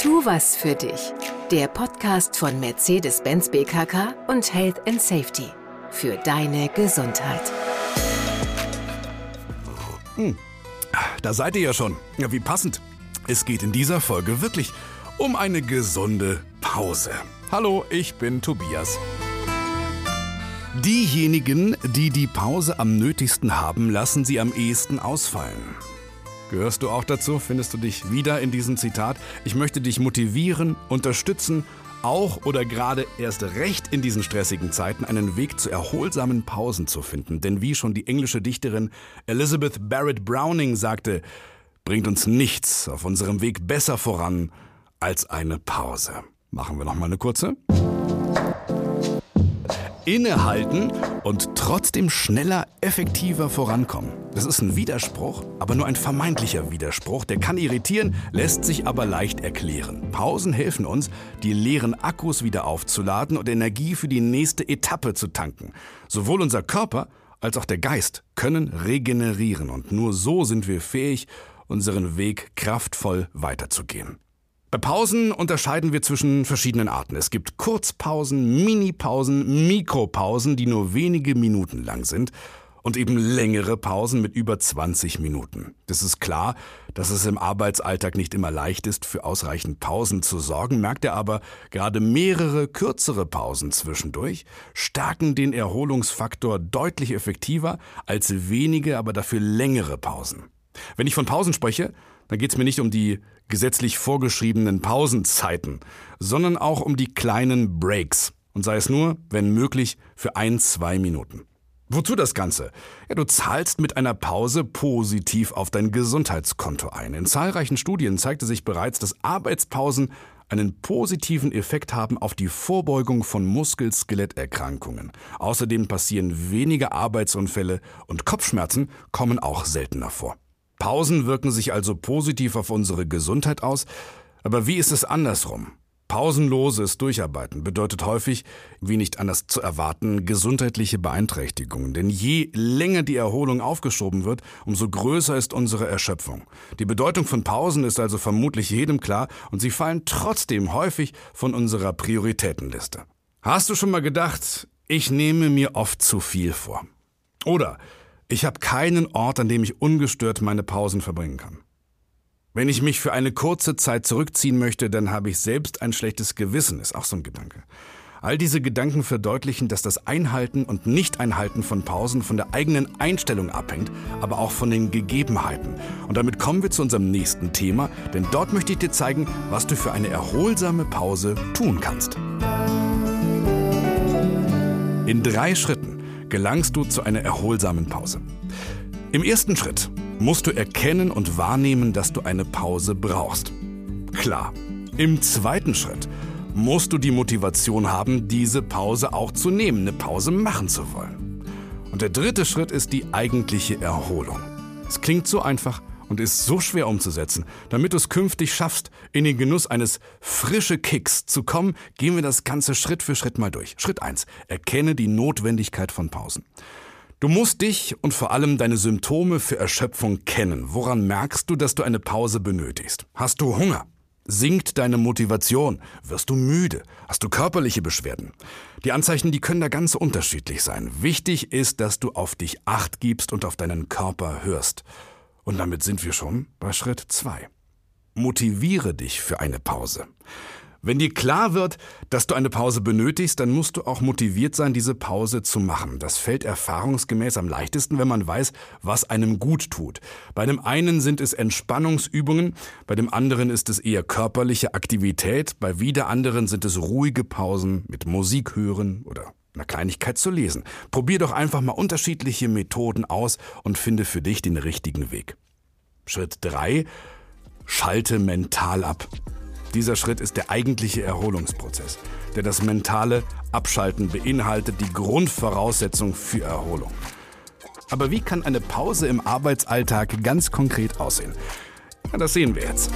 Tu was für dich. Der Podcast von Mercedes-Benz BKK und Health and Safety. Für deine Gesundheit. Hm. Da seid ihr ja schon. Ja, wie passend. Es geht in dieser Folge wirklich um eine gesunde Pause. Hallo, ich bin Tobias. Diejenigen, die die Pause am nötigsten haben, lassen sie am ehesten ausfallen. Gehörst du auch dazu? Findest du dich wieder in diesem Zitat? Ich möchte dich motivieren, unterstützen, auch oder gerade erst recht in diesen stressigen Zeiten einen Weg zu erholsamen Pausen zu finden. Denn wie schon die englische Dichterin Elizabeth Barrett Browning sagte, bringt uns nichts auf unserem Weg besser voran als eine Pause. Machen wir noch mal eine kurze innehalten und trotzdem schneller, effektiver vorankommen. Das ist ein Widerspruch, aber nur ein vermeintlicher Widerspruch. Der kann irritieren, lässt sich aber leicht erklären. Pausen helfen uns, die leeren Akkus wieder aufzuladen und Energie für die nächste Etappe zu tanken. Sowohl unser Körper als auch der Geist können regenerieren und nur so sind wir fähig, unseren Weg kraftvoll weiterzugehen. Bei Pausen unterscheiden wir zwischen verschiedenen Arten. Es gibt Kurzpausen, Minipausen, Mikropausen, die nur wenige Minuten lang sind und eben längere Pausen mit über 20 Minuten. Das ist klar, dass es im Arbeitsalltag nicht immer leicht ist, für ausreichend Pausen zu sorgen, merkt er aber, gerade mehrere kürzere Pausen zwischendurch stärken den Erholungsfaktor deutlich effektiver als wenige, aber dafür längere Pausen. Wenn ich von Pausen spreche, dann geht es mir nicht um die gesetzlich vorgeschriebenen Pausenzeiten, sondern auch um die kleinen Breaks. Und sei es nur, wenn möglich, für ein, zwei Minuten. Wozu das Ganze? Ja, du zahlst mit einer Pause positiv auf dein Gesundheitskonto ein. In zahlreichen Studien zeigte sich bereits, dass Arbeitspausen einen positiven Effekt haben auf die Vorbeugung von Muskel-Skeletterkrankungen. Außerdem passieren weniger Arbeitsunfälle und Kopfschmerzen kommen auch seltener vor. Pausen wirken sich also positiv auf unsere Gesundheit aus, aber wie ist es andersrum? Pausenloses Durcharbeiten bedeutet häufig, wie nicht anders zu erwarten, gesundheitliche Beeinträchtigungen. Denn je länger die Erholung aufgeschoben wird, umso größer ist unsere Erschöpfung. Die Bedeutung von Pausen ist also vermutlich jedem klar und sie fallen trotzdem häufig von unserer Prioritätenliste. Hast du schon mal gedacht, ich nehme mir oft zu viel vor? Oder ich habe keinen Ort, an dem ich ungestört meine Pausen verbringen kann. Wenn ich mich für eine kurze Zeit zurückziehen möchte, dann habe ich selbst ein schlechtes Gewissen, ist auch so ein Gedanke. All diese Gedanken verdeutlichen, dass das Einhalten und Nicht-Einhalten von Pausen von der eigenen Einstellung abhängt, aber auch von den Gegebenheiten. Und damit kommen wir zu unserem nächsten Thema, denn dort möchte ich dir zeigen, was du für eine erholsame Pause tun kannst. In drei Schritten gelangst du zu einer erholsamen Pause. Im ersten Schritt musst du erkennen und wahrnehmen, dass du eine Pause brauchst. Klar. Im zweiten Schritt musst du die Motivation haben, diese Pause auch zu nehmen, eine Pause machen zu wollen. Und der dritte Schritt ist die eigentliche Erholung. Es klingt so einfach, und ist so schwer umzusetzen. Damit du es künftig schaffst, in den Genuss eines frische Kicks zu kommen, gehen wir das Ganze Schritt für Schritt mal durch. Schritt eins: Erkenne die Notwendigkeit von Pausen. Du musst dich und vor allem deine Symptome für Erschöpfung kennen. Woran merkst du, dass du eine Pause benötigst? Hast du Hunger? Sinkt deine Motivation? Wirst du müde? Hast du körperliche Beschwerden? Die Anzeichen, die können da ganz unterschiedlich sein. Wichtig ist, dass du auf dich acht gibst und auf deinen Körper hörst. Und damit sind wir schon bei Schritt 2. Motiviere dich für eine Pause. Wenn dir klar wird, dass du eine Pause benötigst, dann musst du auch motiviert sein, diese Pause zu machen. Das fällt erfahrungsgemäß am leichtesten, wenn man weiß, was einem gut tut. Bei dem einen sind es Entspannungsübungen, bei dem anderen ist es eher körperliche Aktivität, bei wieder anderen sind es ruhige Pausen mit Musik hören oder einer Kleinigkeit zu lesen. Probier doch einfach mal unterschiedliche Methoden aus und finde für dich den richtigen Weg. Schritt 3. Schalte mental ab. Dieser Schritt ist der eigentliche Erholungsprozess, der das mentale Abschalten beinhaltet, die Grundvoraussetzung für Erholung. Aber wie kann eine Pause im Arbeitsalltag ganz konkret aussehen? Ja, das sehen wir jetzt.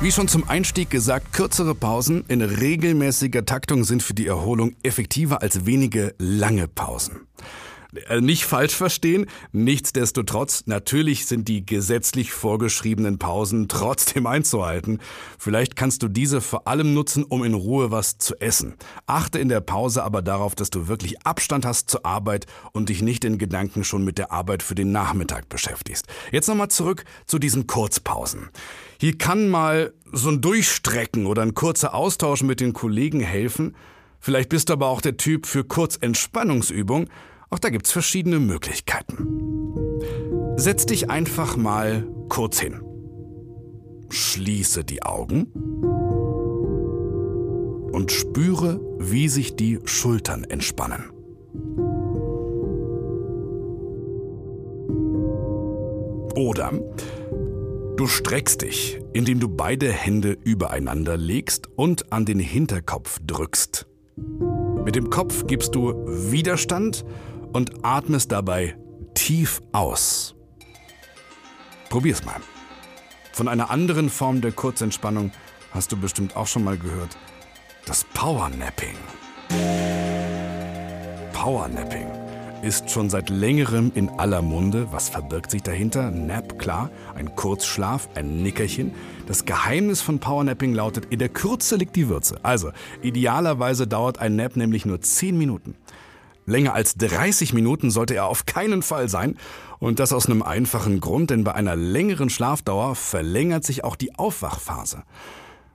Wie schon zum Einstieg gesagt, kürzere Pausen in regelmäßiger Taktung sind für die Erholung effektiver als wenige lange Pausen. Äh, nicht falsch verstehen, nichtsdestotrotz, natürlich sind die gesetzlich vorgeschriebenen Pausen trotzdem einzuhalten. Vielleicht kannst du diese vor allem nutzen, um in Ruhe was zu essen. Achte in der Pause aber darauf, dass du wirklich Abstand hast zur Arbeit und dich nicht in Gedanken schon mit der Arbeit für den Nachmittag beschäftigst. Jetzt nochmal zurück zu diesen Kurzpausen. Hier kann mal so ein Durchstrecken oder ein kurzer Austausch mit den Kollegen helfen. Vielleicht bist du aber auch der Typ für Kurzentspannungsübung. Auch da gibt's verschiedene Möglichkeiten. Setz dich einfach mal kurz hin. Schließe die Augen und spüre, wie sich die Schultern entspannen. Oder Du streckst dich, indem du beide Hände übereinander legst und an den Hinterkopf drückst. Mit dem Kopf gibst du Widerstand und atmest dabei tief aus. Probier's mal. Von einer anderen Form der Kurzentspannung hast du bestimmt auch schon mal gehört. Das Powernapping. Powernapping ist schon seit längerem in aller Munde. Was verbirgt sich dahinter? Nap, klar, ein Kurzschlaf, ein Nickerchen. Das Geheimnis von Powernapping lautet, in der Kürze liegt die Würze. Also, idealerweise dauert ein Nap nämlich nur 10 Minuten. Länger als 30 Minuten sollte er auf keinen Fall sein. Und das aus einem einfachen Grund, denn bei einer längeren Schlafdauer verlängert sich auch die Aufwachphase.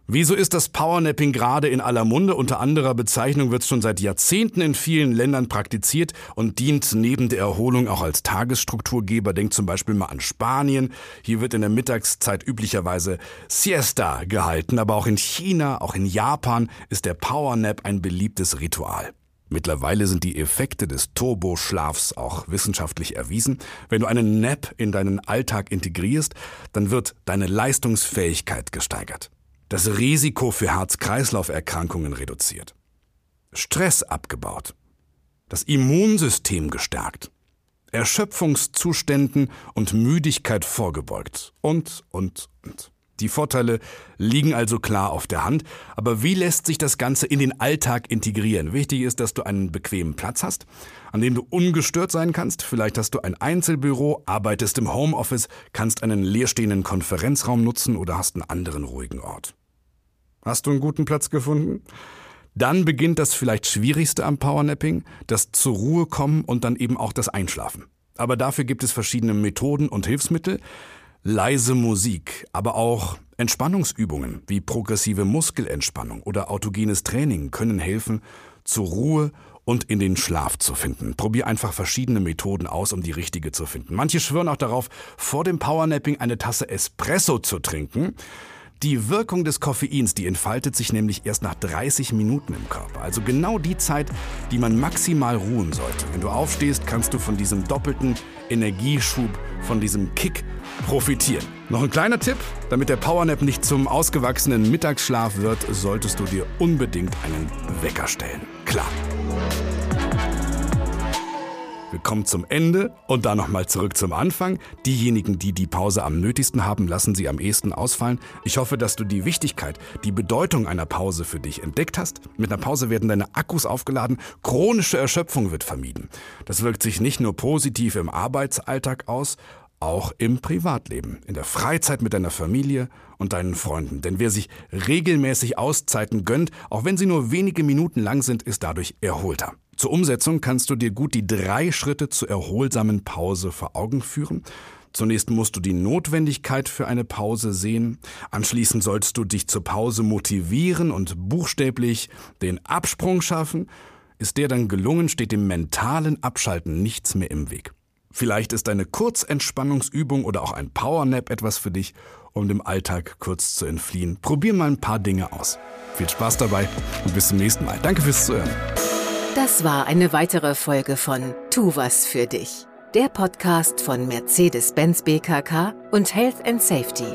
Wieso ist das Powernapping gerade in aller Munde? Unter anderer Bezeichnung wird es schon seit Jahrzehnten in vielen Ländern praktiziert und dient neben der Erholung auch als Tagesstrukturgeber. Denkt zum Beispiel mal an Spanien. Hier wird in der Mittagszeit üblicherweise Siesta gehalten, aber auch in China, auch in Japan ist der Powernap ein beliebtes Ritual. Mittlerweile sind die Effekte des Turboschlafs auch wissenschaftlich erwiesen. Wenn du einen Nap in deinen Alltag integrierst, dann wird deine Leistungsfähigkeit gesteigert. Das Risiko für Herz-Kreislauf-Erkrankungen reduziert, Stress abgebaut, das Immunsystem gestärkt, Erschöpfungszuständen und Müdigkeit vorgebeugt. Und, und, und. Die Vorteile liegen also klar auf der Hand, aber wie lässt sich das Ganze in den Alltag integrieren? Wichtig ist, dass du einen bequemen Platz hast, an dem du ungestört sein kannst. Vielleicht hast du ein Einzelbüro, arbeitest im Homeoffice, kannst einen leerstehenden Konferenzraum nutzen oder hast einen anderen ruhigen Ort. Hast du einen guten Platz gefunden? Dann beginnt das vielleicht Schwierigste am Powernapping, das zur Ruhe kommen und dann eben auch das Einschlafen. Aber dafür gibt es verschiedene Methoden und Hilfsmittel leise Musik, aber auch Entspannungsübungen wie progressive Muskelentspannung oder autogenes Training können helfen, zur Ruhe und in den Schlaf zu finden. Probier einfach verschiedene Methoden aus, um die richtige zu finden. Manche schwören auch darauf, vor dem Powernapping eine Tasse Espresso zu trinken. Die Wirkung des Koffeins, die entfaltet sich nämlich erst nach 30 Minuten im Körper. Also genau die Zeit, die man maximal ruhen sollte. Wenn du aufstehst, kannst du von diesem doppelten Energieschub, von diesem Kick profitieren. Noch ein kleiner Tipp, damit der Powernap nicht zum ausgewachsenen Mittagsschlaf wird, solltest du dir unbedingt einen Wecker stellen. Klar. Wir kommen zum Ende und dann nochmal zurück zum Anfang. Diejenigen, die die Pause am nötigsten haben, lassen sie am ehesten ausfallen. Ich hoffe, dass du die Wichtigkeit, die Bedeutung einer Pause für dich entdeckt hast. Mit einer Pause werden deine Akkus aufgeladen, chronische Erschöpfung wird vermieden. Das wirkt sich nicht nur positiv im Arbeitsalltag aus, auch im Privatleben, in der Freizeit mit deiner Familie und deinen Freunden. Denn wer sich regelmäßig Auszeiten gönnt, auch wenn sie nur wenige Minuten lang sind, ist dadurch erholter. Zur Umsetzung kannst du dir gut die drei Schritte zur erholsamen Pause vor Augen führen. Zunächst musst du die Notwendigkeit für eine Pause sehen. Anschließend sollst du dich zur Pause motivieren und buchstäblich den Absprung schaffen. Ist der dann gelungen, steht dem mentalen Abschalten nichts mehr im Weg. Vielleicht ist eine Kurzentspannungsübung oder auch ein Powernap etwas für dich, um dem Alltag kurz zu entfliehen. Probier mal ein paar Dinge aus. Viel Spaß dabei und bis zum nächsten Mal. Danke fürs Zuhören. Das war eine weitere Folge von Tu was für dich. Der Podcast von Mercedes-Benz BKK und Health and Safety.